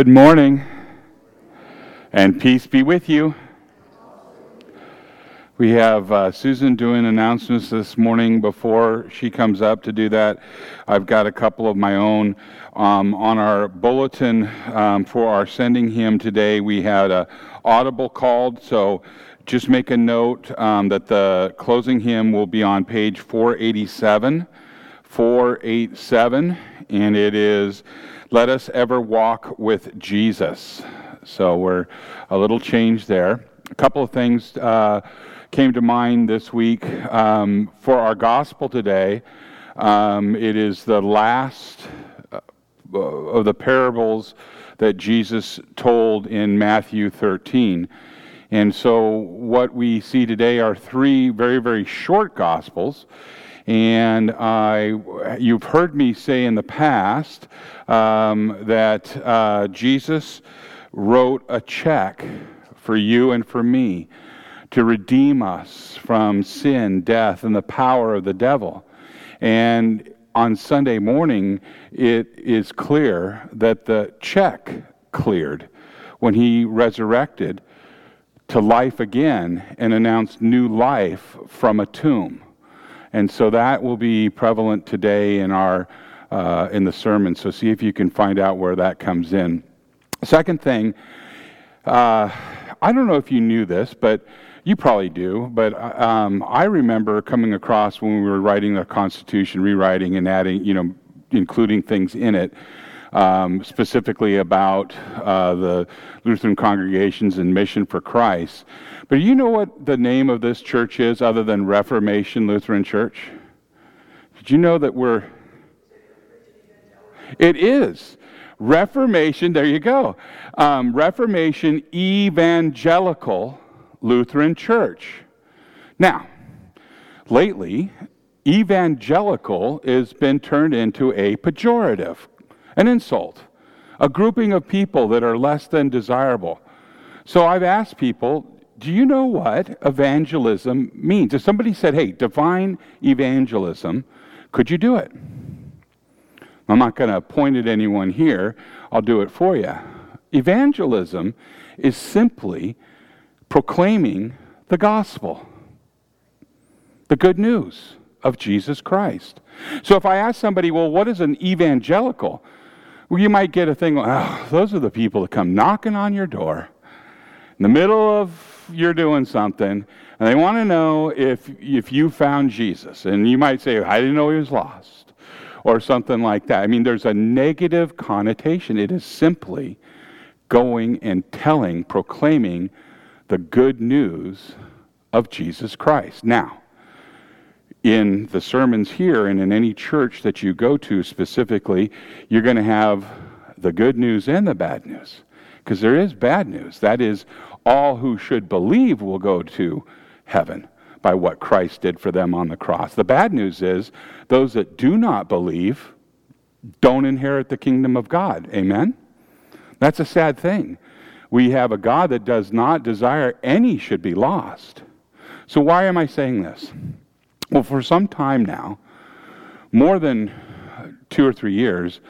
Good morning, and peace be with you. We have uh, Susan doing announcements this morning. Before she comes up to do that, I've got a couple of my own. Um, on our bulletin um, for our sending hymn today, we had a audible called, so just make a note um, that the closing hymn will be on page 487. 487, and it is let us ever walk with Jesus. So we're a little change there. A couple of things uh, came to mind this week um, for our gospel today. Um, it is the last uh, of the parables that Jesus told in Matthew 13. And so, what we see today are three very, very short gospels. And I, you've heard me say in the past um, that uh, Jesus wrote a check for you and for me to redeem us from sin, death, and the power of the devil. And on Sunday morning, it is clear that the check cleared when he resurrected to life again and announced new life from a tomb. And so that will be prevalent today in our uh, in the sermon. So see if you can find out where that comes in. Second thing, uh, I don't know if you knew this, but you probably do. But um, I remember coming across when we were writing the Constitution, rewriting and adding, you know, including things in it. Um, specifically about uh, the Lutheran congregations and mission for Christ. But do you know what the name of this church is other than Reformation Lutheran Church? Did you know that we're. It is. Reformation, there you go. Um, Reformation Evangelical Lutheran Church. Now, lately, evangelical has been turned into a pejorative, an insult, a grouping of people that are less than desirable. So I've asked people, do you know what evangelism means? If somebody said, hey, divine evangelism, could you do it? I'm not going to point at anyone here, I'll do it for you. Evangelism is simply proclaiming the gospel, the good news of Jesus Christ. So if I ask somebody, well, what is an evangelical? Well, you might get a thing, oh, those are the people that come knocking on your door in the middle of you're doing something and they want to know if, if you found Jesus. And you might say, I didn't know he was lost, or something like that. I mean, there's a negative connotation. It is simply going and telling, proclaiming the good news of Jesus Christ. Now, in the sermons here and in any church that you go to specifically, you're going to have the good news and the bad news. Because there is bad news. That is, all who should believe will go to heaven by what Christ did for them on the cross. The bad news is those that do not believe don't inherit the kingdom of God. Amen? That's a sad thing. We have a God that does not desire any should be lost. So, why am I saying this? Well, for some time now, more than two or three years,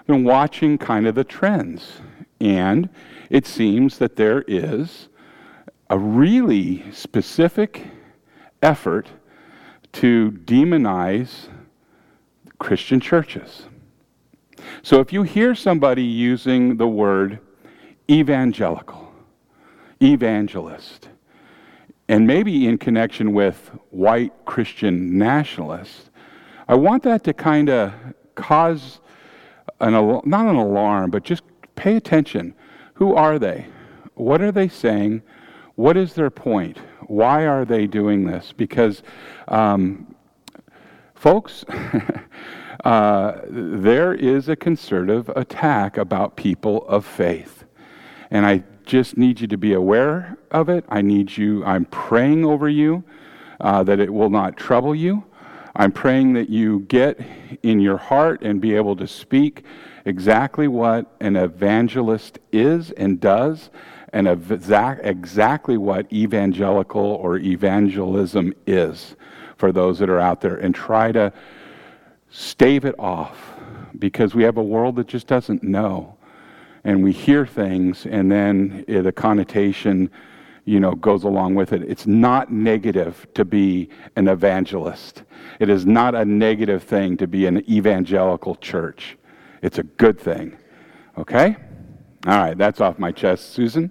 I've been watching kind of the trends. And it seems that there is a really specific effort to demonize Christian churches. So if you hear somebody using the word evangelical, evangelist, and maybe in connection with white Christian nationalists, I want that to kind of cause an not an alarm, but just pay attention. Who are they? What are they saying? What is their point? Why are they doing this? Because, um, folks, uh, there is a concerted attack about people of faith. And I just need you to be aware of it. I need you, I'm praying over you uh, that it will not trouble you. I'm praying that you get in your heart and be able to speak exactly what an evangelist is and does, and exactly what evangelical or evangelism is for those that are out there, and try to stave it off because we have a world that just doesn't know. And we hear things, and then uh, the connotation, you know, goes along with it. It's not negative to be an evangelist. It is not a negative thing to be an evangelical church. It's a good thing. Okay? All right, that's off my chest. Susan?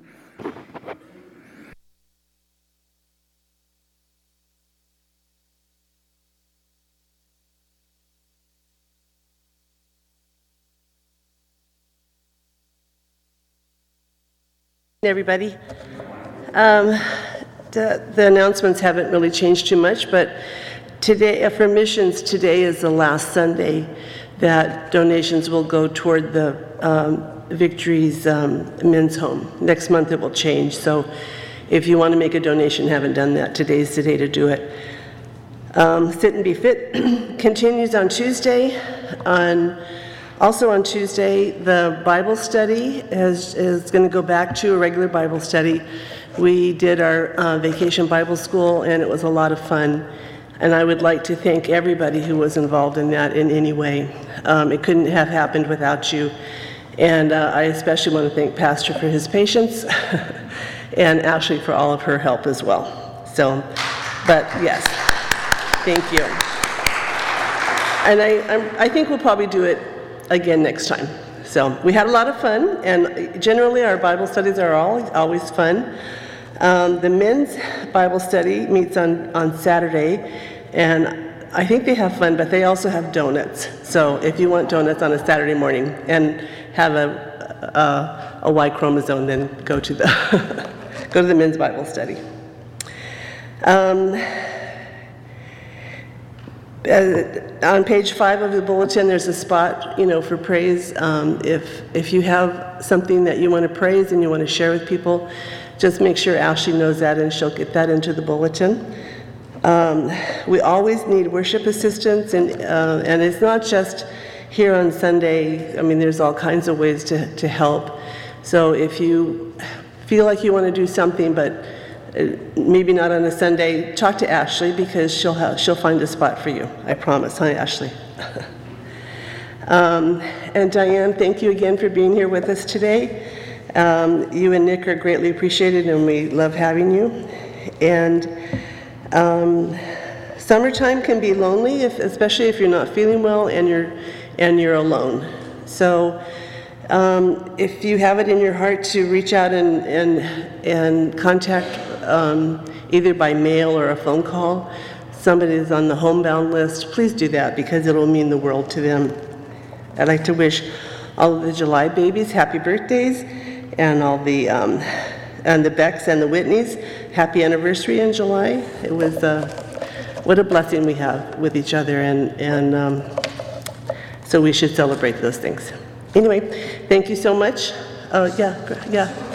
Everybody. Um, the, the, announcements haven't really changed too much, but today, for missions, today is the last Sunday that donations will go toward the um, Victory's um, men's home. Next month it will change, so if you want to make a donation, haven't done that, today's the day to do it. Um, Sit and Be Fit continues on Tuesday. On also on Tuesday, the Bible study is, is going to go back to a regular Bible study. We did our uh, vacation Bible school, and it was a lot of fun. And I would like to thank everybody who was involved in that in any way. Um, it couldn't have happened without you. And uh, I especially want to thank Pastor for his patience and Ashley for all of her help as well. So, but yes, thank you. And I, I'm, I think we'll probably do it again next time. So we had a lot of fun, and generally our Bible studies are all, always fun. Um, the men's Bible study meets on, on Saturday, and I think they have fun, but they also have donuts. So if you want donuts on a Saturday morning and have a, a, a Y chromosome, then go to the, go to the men's Bible study. Um, uh, on page five of the bulletin, there's a spot, you know, for praise. Um, if if you have something that you want to praise and you want to share with people, just make sure Ashley knows that, and she'll get that into the bulletin. Um, we always need worship assistants, and uh, and it's not just here on Sunday. I mean, there's all kinds of ways to to help. So if you feel like you want to do something, but maybe not on a Sunday, talk to Ashley because she'll, have, she'll find a spot for you. I promise. Hi, Ashley. um, and Diane, thank you again for being here with us today. Um, you and Nick are greatly appreciated, and we love having you. And um, summertime can be lonely, if, especially if you're not feeling well and you're and you're alone. So. Um, if you have it in your heart to reach out and, and, and contact um, either by mail or a phone call, somebody is on the homebound list, please do that because it'll mean the world to them. I'd like to wish all of the July babies happy birthdays and all the um, and the Becks and the Whitneys happy anniversary in July. It was uh, what a blessing we have with each other and and um, so we should celebrate those things. Anyway, thank you so much. Uh, yeah, yeah.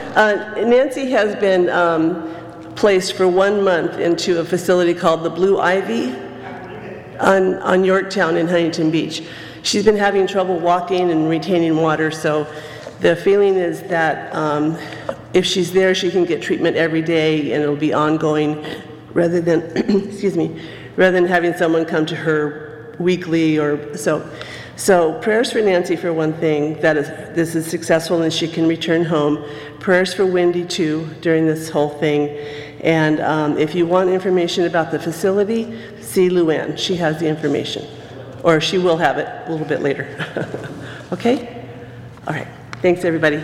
uh, Nancy has been um, placed for one month into a facility called the Blue Ivy on, on Yorktown in Huntington Beach. She's been having trouble walking and retaining water, so the feeling is that um, if she's there, she can get treatment every day and it'll be ongoing rather than, excuse me, rather than having someone come to her weekly or so. So prayers for Nancy for one thing, that is, this is successful and she can return home. Prayers for Wendy too during this whole thing. And um, if you want information about the facility, see Luann. She has the information. Or she will have it a little bit later. okay? All right. Thanks, everybody.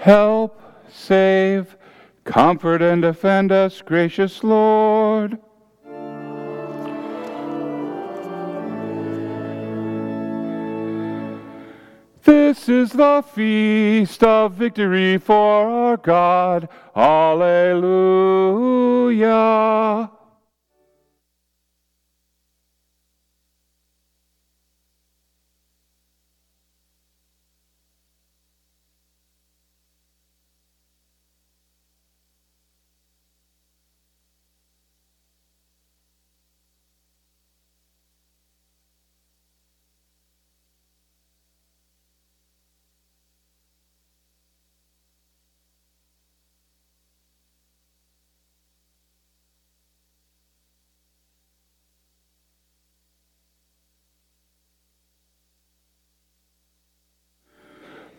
Help, save, comfort, and defend us, gracious Lord. This is the feast of victory for our God. Alleluia.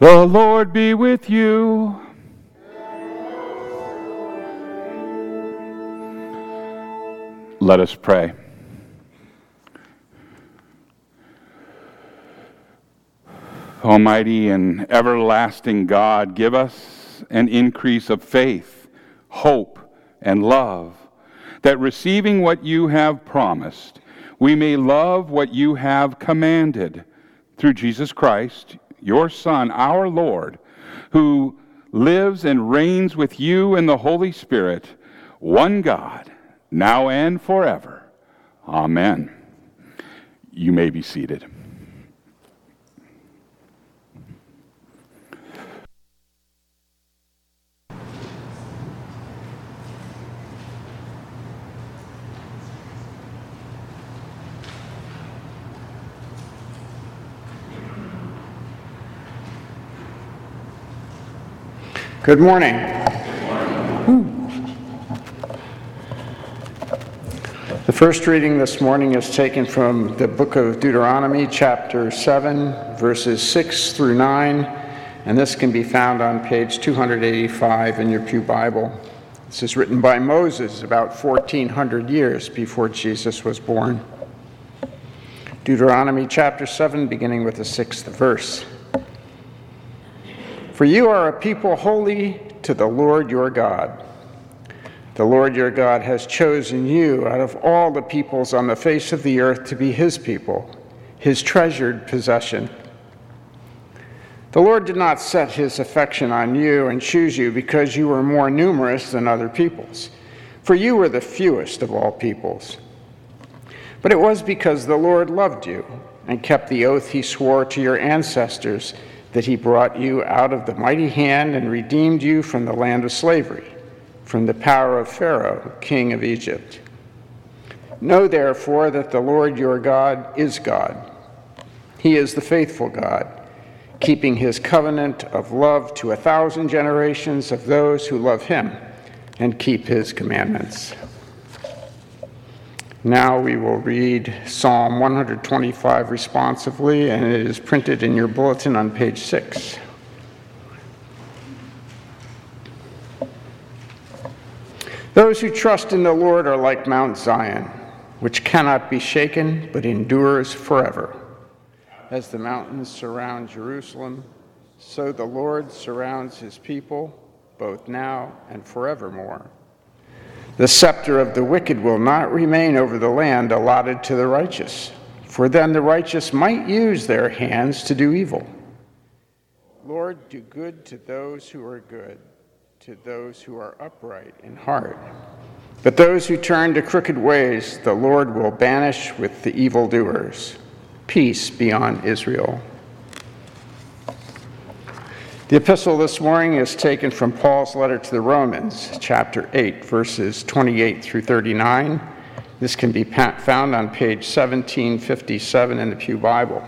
The Lord be with you. Let us pray. Almighty and everlasting God, give us an increase of faith, hope, and love, that receiving what you have promised, we may love what you have commanded. Through Jesus Christ, your Son, our Lord, who lives and reigns with you in the Holy Spirit, one God, now and forever. Amen. You may be seated. Good morning. The first reading this morning is taken from the book of Deuteronomy, chapter 7, verses 6 through 9, and this can be found on page 285 in your Pew Bible. This is written by Moses about 1400 years before Jesus was born. Deuteronomy chapter 7, beginning with the sixth verse. For you are a people holy to the Lord your God. The Lord your God has chosen you out of all the peoples on the face of the earth to be his people, his treasured possession. The Lord did not set his affection on you and choose you because you were more numerous than other peoples, for you were the fewest of all peoples. But it was because the Lord loved you and kept the oath he swore to your ancestors that he brought you out of the mighty hand and redeemed you from the land of slavery, from the power of Pharaoh, king of Egypt. Know therefore that the Lord your God is God. He is the faithful God, keeping his covenant of love to a thousand generations of those who love him and keep his commandments. Now we will read Psalm 125 responsively, and it is printed in your bulletin on page 6. Those who trust in the Lord are like Mount Zion, which cannot be shaken but endures forever. As the mountains surround Jerusalem, so the Lord surrounds his people, both now and forevermore. The scepter of the wicked will not remain over the land allotted to the righteous, for then the righteous might use their hands to do evil. Lord, do good to those who are good, to those who are upright in heart. But those who turn to crooked ways, the Lord will banish with the evildoers. Peace be on Israel. The epistle this morning is taken from Paul's letter to the Romans, chapter 8, verses 28 through 39. This can be found on page 1757 in the Pew Bible.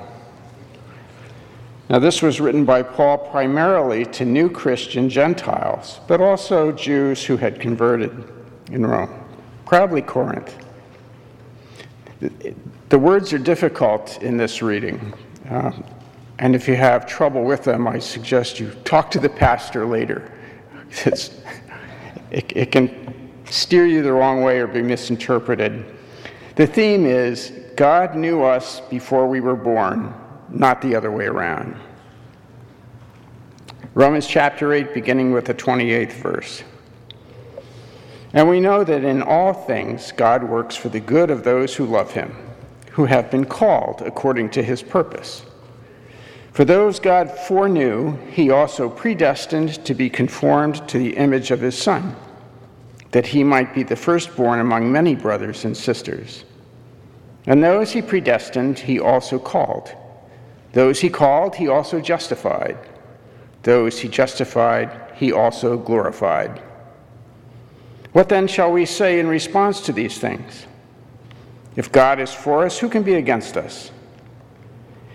Now, this was written by Paul primarily to new Christian Gentiles, but also Jews who had converted in Rome, probably Corinth. The words are difficult in this reading. Uh, and if you have trouble with them, I suggest you talk to the pastor later. It, it can steer you the wrong way or be misinterpreted. The theme is God knew us before we were born, not the other way around. Romans chapter 8, beginning with the 28th verse. And we know that in all things God works for the good of those who love him, who have been called according to his purpose. For those God foreknew, he also predestined to be conformed to the image of his Son, that he might be the firstborn among many brothers and sisters. And those he predestined, he also called. Those he called, he also justified. Those he justified, he also glorified. What then shall we say in response to these things? If God is for us, who can be against us?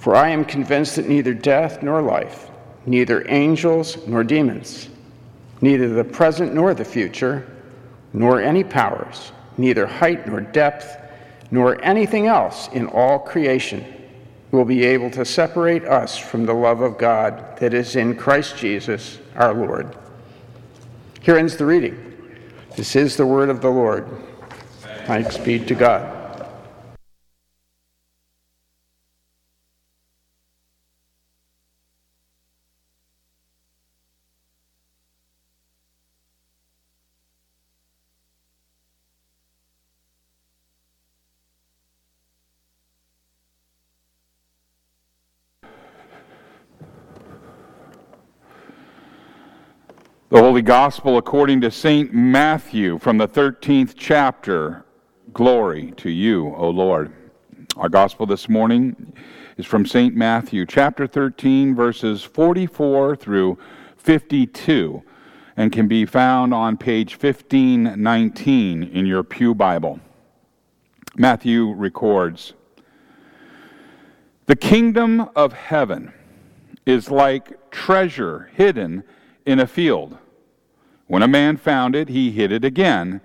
For I am convinced that neither death nor life, neither angels nor demons, neither the present nor the future, nor any powers, neither height nor depth, nor anything else in all creation will be able to separate us from the love of God that is in Christ Jesus our Lord. Here ends the reading. This is the word of the Lord. Thanks be to God. The Holy Gospel according to St. Matthew from the 13th chapter. Glory to you, O Lord. Our Gospel this morning is from St. Matthew, chapter 13, verses 44 through 52, and can be found on page 1519 in your Pew Bible. Matthew records The kingdom of heaven is like treasure hidden in a field. When a man found it, he hid it again.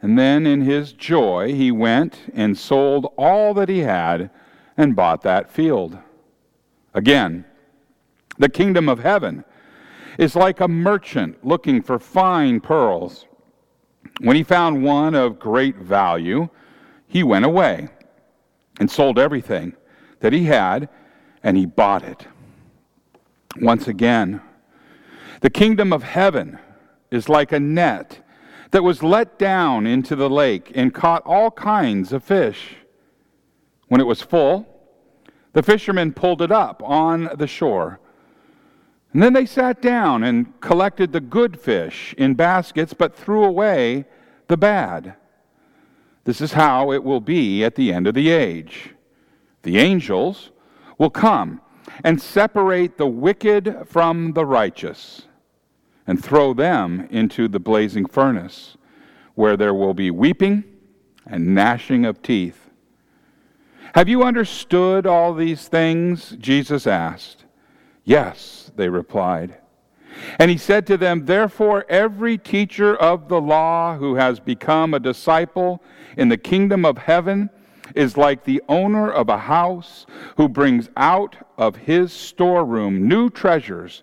And then in his joy, he went and sold all that he had and bought that field. Again, the kingdom of heaven is like a merchant looking for fine pearls. When he found one of great value, he went away and sold everything that he had and he bought it. Once again, the kingdom of heaven is like a net that was let down into the lake and caught all kinds of fish. When it was full, the fishermen pulled it up on the shore. And then they sat down and collected the good fish in baskets, but threw away the bad. This is how it will be at the end of the age. The angels will come and separate the wicked from the righteous and throw them into the blazing furnace, where there will be weeping and gnashing of teeth. Have you understood all these things? Jesus asked. Yes, they replied. And he said to them, Therefore, every teacher of the law who has become a disciple in the kingdom of heaven is like the owner of a house who brings out of his storeroom new treasures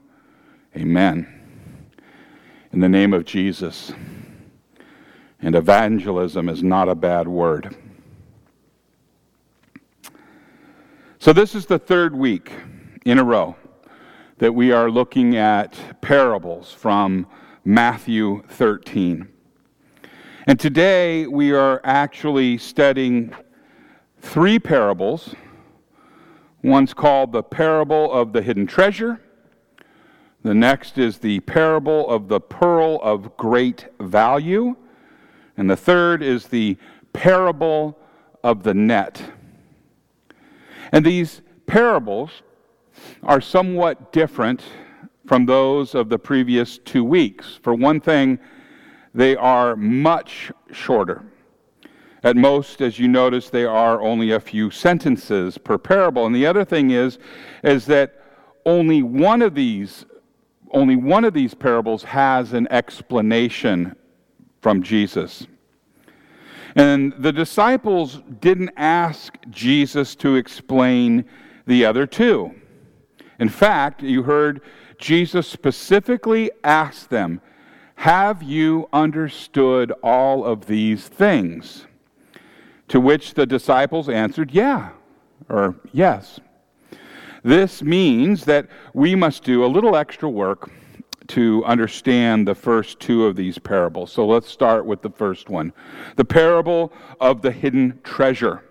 Amen in the name of Jesus. And evangelism is not a bad word. So, this is the third week in a row that we are looking at parables from Matthew 13. And today we are actually studying three parables. One's called the parable of the hidden treasure. The next is the parable of the pearl of great value. And the third is the parable of the net. And these parables are somewhat different from those of the previous two weeks. For one thing, they are much shorter. At most, as you notice, they are only a few sentences per parable. And the other thing is, is that only one of these only one of these parables has an explanation from Jesus. And the disciples didn't ask Jesus to explain the other two. In fact, you heard Jesus specifically ask them, Have you understood all of these things? To which the disciples answered, Yeah, or yes. This means that we must do a little extra work to understand the first two of these parables. So let's start with the first one the parable of the hidden treasure.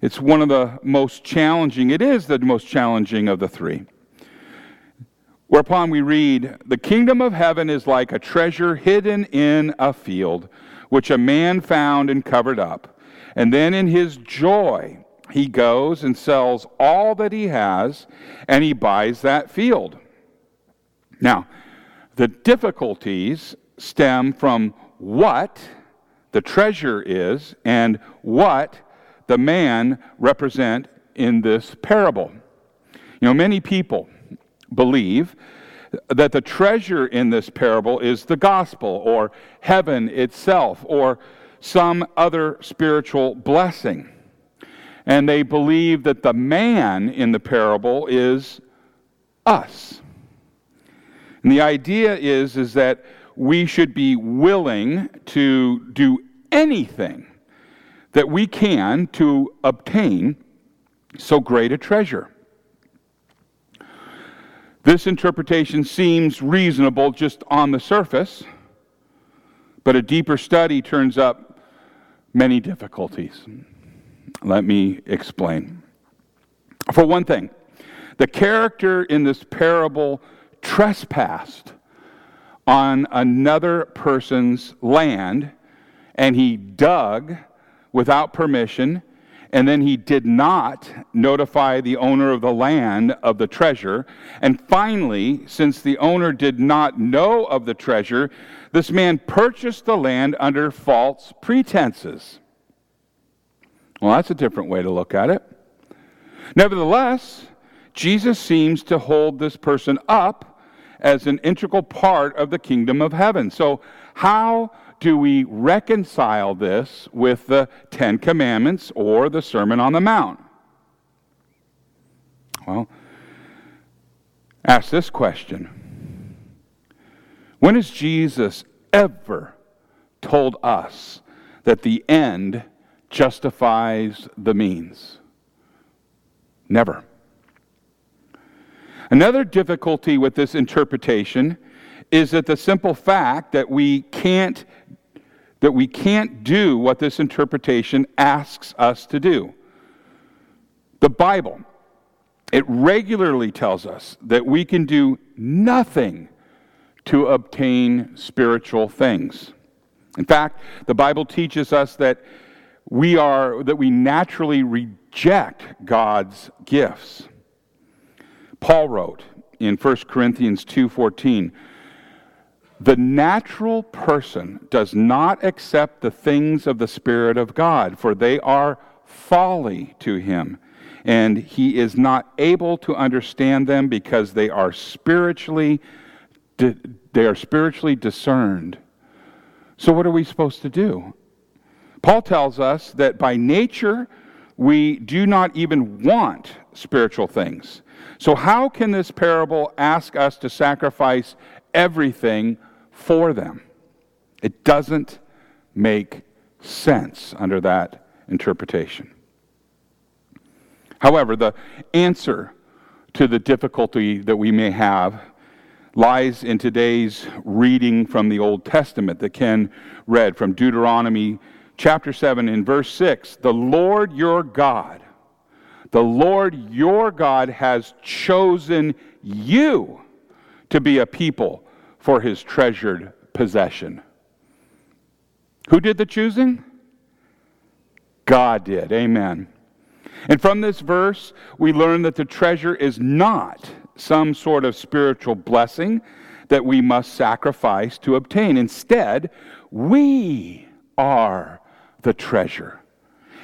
It's one of the most challenging, it is the most challenging of the three. Whereupon we read, The kingdom of heaven is like a treasure hidden in a field, which a man found and covered up. And then in his joy, he goes and sells all that he has, and he buys that field. Now, the difficulties stem from what the treasure is and what the man represent in this parable. You know, many people believe that the treasure in this parable is the gospel or heaven itself or some other spiritual blessing. And they believe that the man in the parable is us. And the idea is, is that we should be willing to do anything that we can to obtain so great a treasure. This interpretation seems reasonable just on the surface, but a deeper study turns up many difficulties. Let me explain. For one thing, the character in this parable trespassed on another person's land and he dug without permission and then he did not notify the owner of the land of the treasure. And finally, since the owner did not know of the treasure, this man purchased the land under false pretenses. Well, that's a different way to look at it. Nevertheless, Jesus seems to hold this person up as an integral part of the kingdom of heaven. So, how do we reconcile this with the Ten Commandments or the Sermon on the Mount? Well, ask this question When has Jesus ever told us that the end justifies the means? Never. Another difficulty with this interpretation is that the simple fact that we can't that we can't do what this interpretation asks us to do. The Bible it regularly tells us that we can do nothing to obtain spiritual things. In fact, the Bible teaches us that we are that we naturally reject God's gifts. Paul wrote in 1 Corinthians 2:14, "The natural person does not accept the things of the spirit of God, for they are folly to him, and he is not able to understand them because they are spiritually they are spiritually discerned." So what are we supposed to do? Paul tells us that by nature we do not even want spiritual things. So, how can this parable ask us to sacrifice everything for them? It doesn't make sense under that interpretation. However, the answer to the difficulty that we may have lies in today's reading from the Old Testament that Ken read from Deuteronomy chapter 7 in verse 6. The Lord your God the Lord your God has chosen you to be a people for his treasured possession. Who did the choosing? God did. Amen. And from this verse, we learn that the treasure is not some sort of spiritual blessing that we must sacrifice to obtain. Instead, we are the treasure.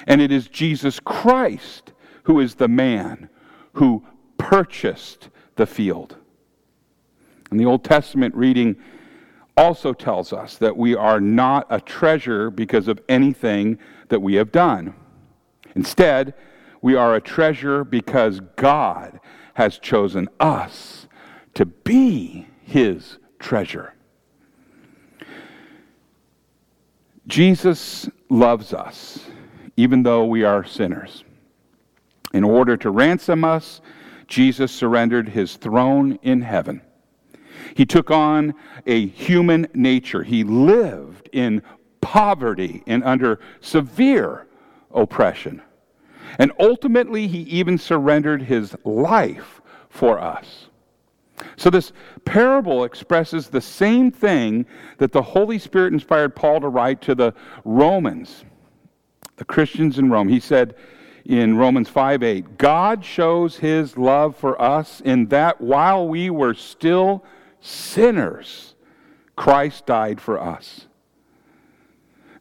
And it is Jesus Christ who is the man who purchased the field. And the Old Testament reading also tells us that we are not a treasure because of anything that we have done. Instead, we are a treasure because God has chosen us to be his treasure. Jesus loves us, even though we are sinners in order to ransom us Jesus surrendered his throne in heaven. He took on a human nature. He lived in poverty and under severe oppression. And ultimately, he even surrendered his life for us. So, this parable expresses the same thing that the Holy Spirit inspired Paul to write to the Romans, the Christians in Rome. He said in Romans 5 8, God shows his love for us in that while we were still sinners, Christ died for us.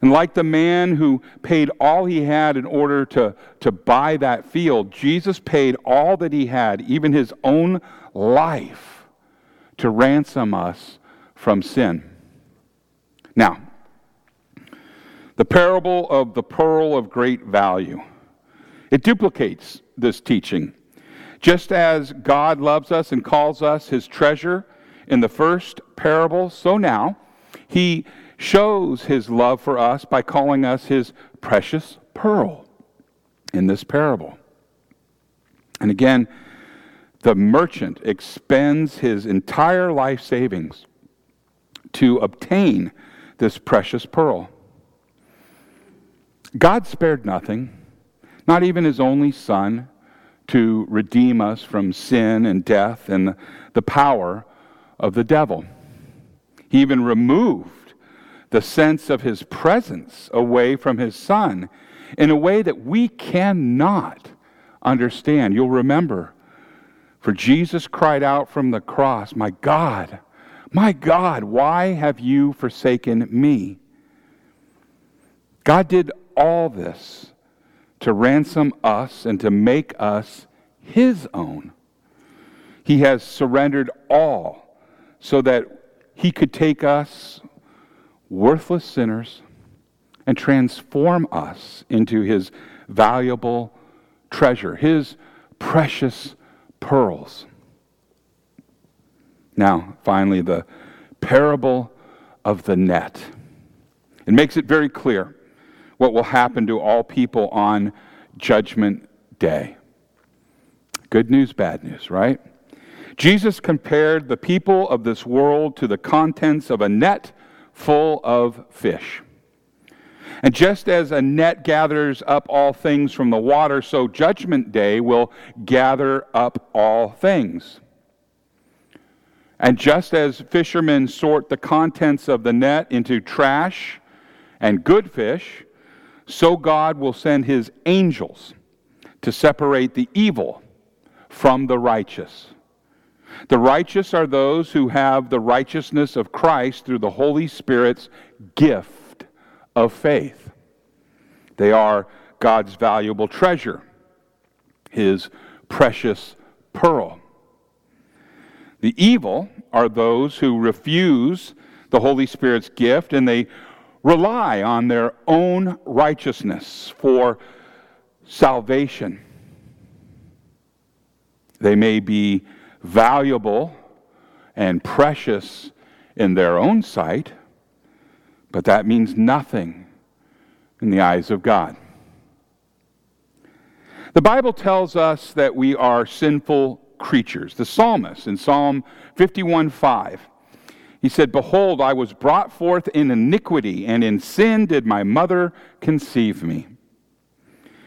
And like the man who paid all he had in order to, to buy that field, Jesus paid all that he had, even his own life, to ransom us from sin. Now, the parable of the pearl of great value. It duplicates this teaching. Just as God loves us and calls us his treasure in the first parable, so now he shows his love for us by calling us his precious pearl in this parable. And again, the merchant expends his entire life savings to obtain this precious pearl. God spared nothing, not even his only son, to redeem us from sin and death and the power of the devil. He even removed the sense of his presence away from his son in a way that we cannot understand. You'll remember, for Jesus cried out from the cross, My God, my God, why have you forsaken me? God did all this to ransom us and to make us his own. He has surrendered all so that he could take us worthless sinners and transform us into his valuable treasure, his precious pearls. Now, finally, the parable of the net. It makes it very clear what will happen to all people on Judgment Day. Good news, bad news, right? Jesus compared the people of this world to the contents of a net full of fish. And just as a net gathers up all things from the water, so Judgment Day will gather up all things. And just as fishermen sort the contents of the net into trash and good fish, so God will send his angels to separate the evil from the righteous. The righteous are those who have the righteousness of Christ through the Holy Spirit's gift of faith. They are God's valuable treasure, his precious pearl. The evil are those who refuse the Holy Spirit's gift and they rely on their own righteousness for salvation. They may be valuable and precious in their own sight, but that means nothing in the eyes of God. The Bible tells us that we are sinful creatures. The psalmist in Psalm 51:5, he said, Behold, I was brought forth in iniquity, and in sin did my mother conceive me.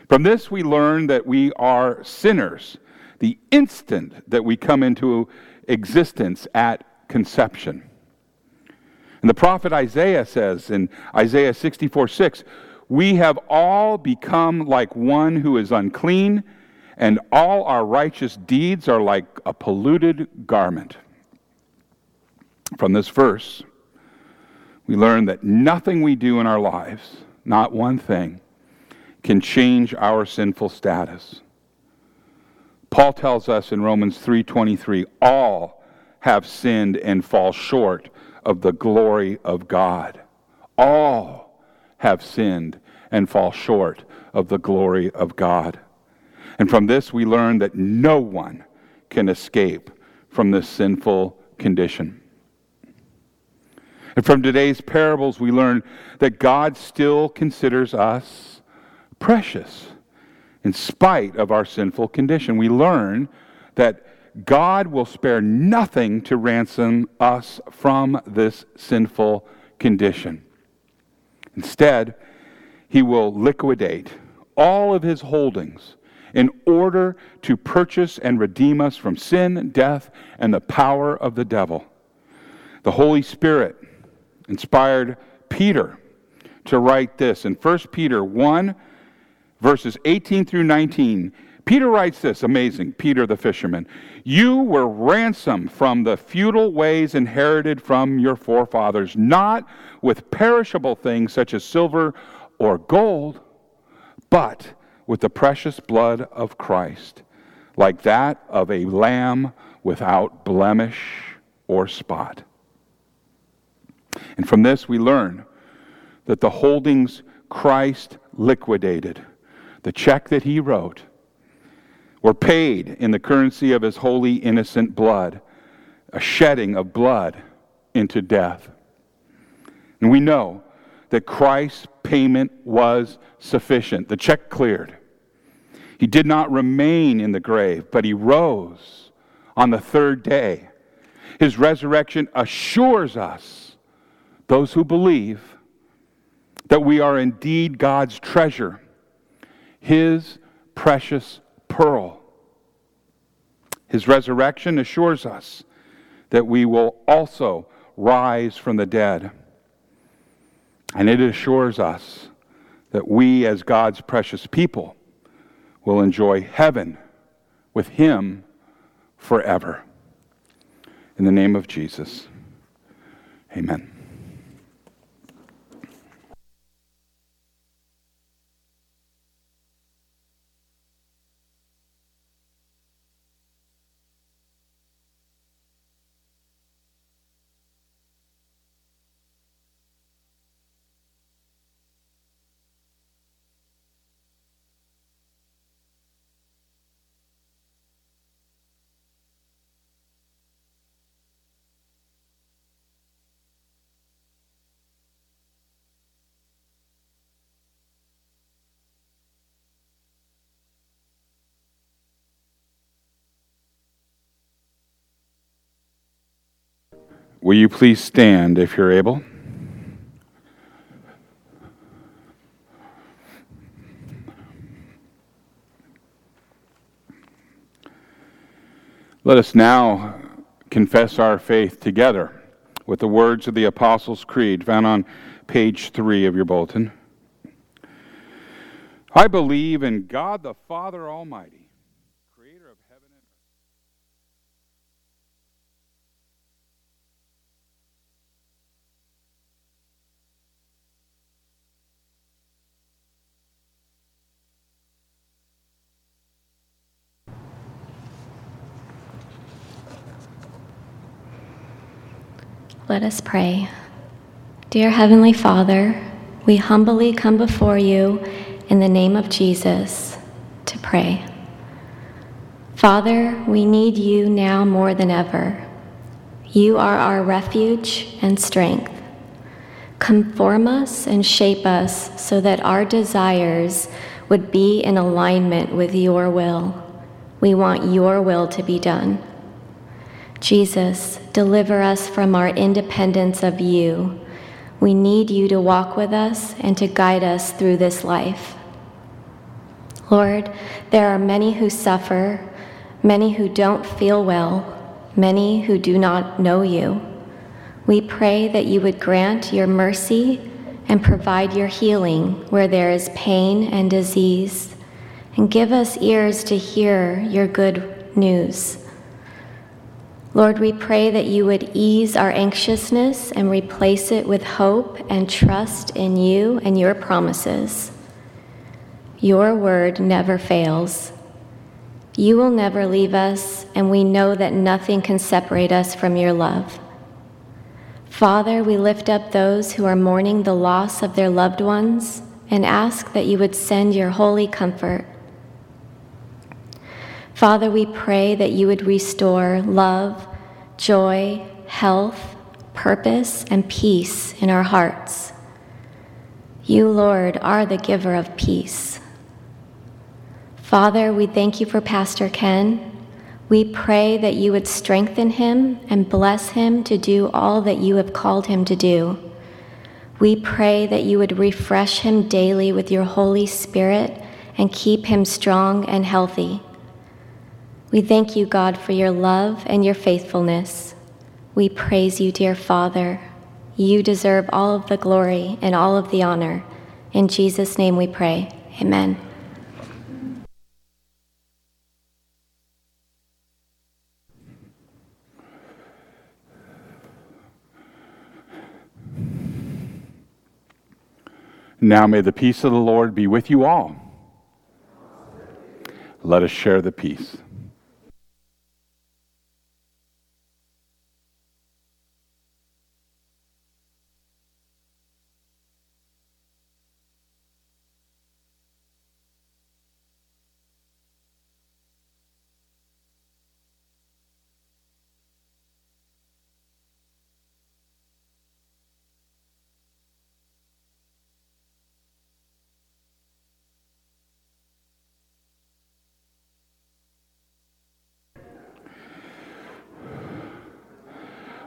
From this we learn that we are sinners the instant that we come into existence at conception. And the prophet Isaiah says in Isaiah 64 6, We have all become like one who is unclean, and all our righteous deeds are like a polluted garment. From this verse, we learn that nothing we do in our lives, not one thing, can change our sinful status. Paul tells us in Romans 3:23, all have sinned and fall short of the glory of God. All have sinned and fall short of the glory of God. And from this we learn that no one can escape from this sinful condition. And from today's parables, we learn that God still considers us precious in spite of our sinful condition. We learn that God will spare nothing to ransom us from this sinful condition. Instead, he will liquidate all of his holdings in order to purchase and redeem us from sin, death, and the power of the devil. The Holy Spirit inspired Peter to write this in 1 Peter 1, verses 18 through 19. Peter writes this amazing, Peter the fisherman. You were ransomed from the futile ways inherited from your forefathers, not with perishable things such as silver or gold, but with the precious blood of Christ, like that of a lamb without blemish or spot. And from this we learn that the holdings Christ liquidated, the check that he wrote, were paid in the currency of his holy, innocent blood, a shedding of blood into death. And we know that Christ's payment was sufficient. The check cleared. He did not remain in the grave, but he rose on the third day. His resurrection assures us, those who believe, that we are indeed God's treasure, his precious pearl. His resurrection assures us that we will also rise from the dead. And it assures us that we, as God's precious people, will enjoy heaven with Him forever. In the name of Jesus, amen. Will you please stand if you're able? Let us now confess our faith together with the words of the Apostles' Creed found on page three of your bulletin. I believe in God the Father Almighty Let us pray. Dear Heavenly Father, we humbly come before you in the name of Jesus to pray. Father, we need you now more than ever. You are our refuge and strength. Conform us and shape us so that our desires would be in alignment with your will. We want your will to be done. Jesus, deliver us from our independence of you. We need you to walk with us and to guide us through this life. Lord, there are many who suffer, many who don't feel well, many who do not know you. We pray that you would grant your mercy and provide your healing where there is pain and disease, and give us ears to hear your good news. Lord, we pray that you would ease our anxiousness and replace it with hope and trust in you and your promises. Your word never fails. You will never leave us, and we know that nothing can separate us from your love. Father, we lift up those who are mourning the loss of their loved ones and ask that you would send your holy comfort. Father, we pray that you would restore love, joy, health, purpose, and peace in our hearts. You, Lord, are the giver of peace. Father, we thank you for Pastor Ken. We pray that you would strengthen him and bless him to do all that you have called him to do. We pray that you would refresh him daily with your Holy Spirit and keep him strong and healthy. We thank you, God, for your love and your faithfulness. We praise you, dear Father. You deserve all of the glory and all of the honor. In Jesus' name we pray. Amen. Now may the peace of the Lord be with you all. Let us share the peace.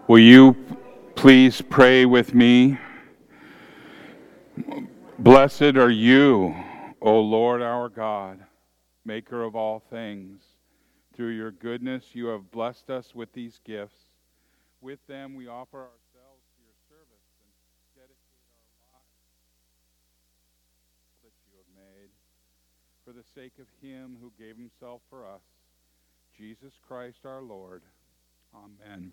Will you please pray with me? Blessed are you, O Lord our God, maker of all things. Through your goodness, you have blessed us with these gifts. With them, we offer ourselves to your service and dedicate our for the sake of him who gave himself for us, Jesus Christ our Lord. Amen.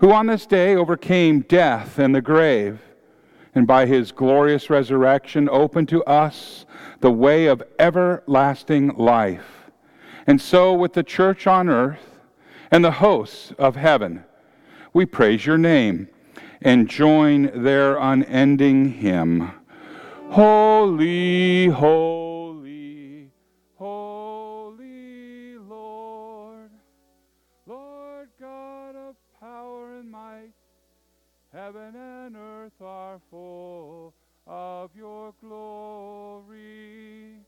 who on this day overcame death and the grave, and by his glorious resurrection opened to us the way of everlasting life. And so, with the church on earth and the hosts of heaven, we praise your name and join their unending hymn Holy, holy. Full of your glory.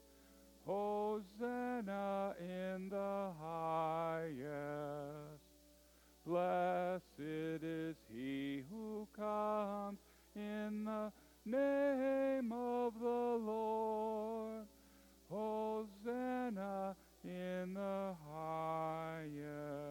Hosanna in the highest. Blessed is he who comes in the name of the Lord. Hosanna in the highest.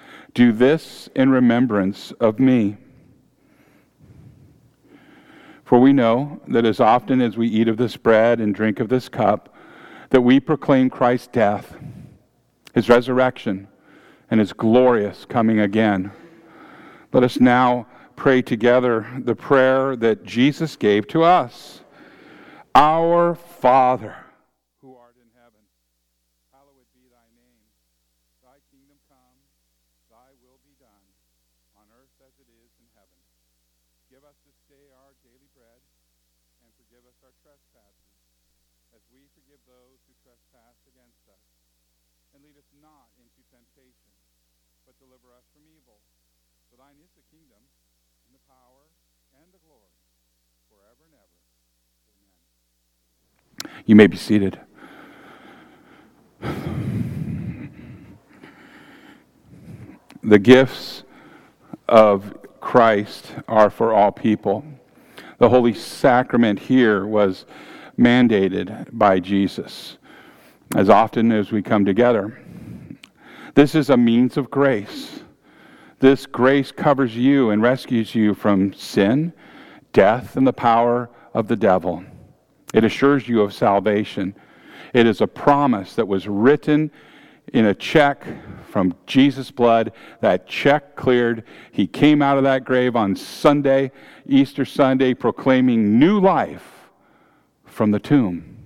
Do this in remembrance of me. For we know that as often as we eat of this bread and drink of this cup, that we proclaim Christ's death, his resurrection, and his glorious coming again. Let us now pray together the prayer that Jesus gave to us Our Father You may be seated. The gifts of Christ are for all people. The Holy Sacrament here was mandated by Jesus. as often as we come together. This is a means of grace. This grace covers you and rescues you from sin, death, and the power of the devil. It assures you of salvation. It is a promise that was written in a check from Jesus' blood. That check cleared. He came out of that grave on Sunday, Easter Sunday, proclaiming new life from the tomb.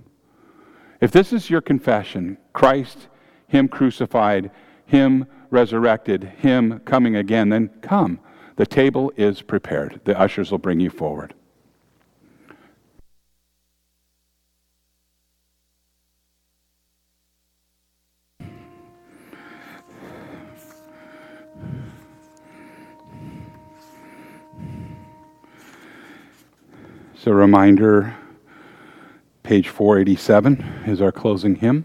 If this is your confession, Christ, Him crucified, Him resurrected, Him coming again, then come. The table is prepared. The ushers will bring you forward. So, reminder page 487 is our closing hymn.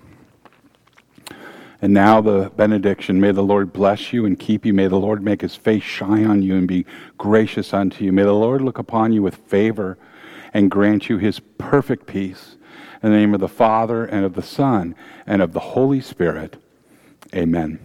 And now the benediction. May the Lord bless you and keep you. May the Lord make his face shine on you and be gracious unto you. May the Lord look upon you with favor and grant you his perfect peace. In the name of the Father and of the Son and of the Holy Spirit. Amen.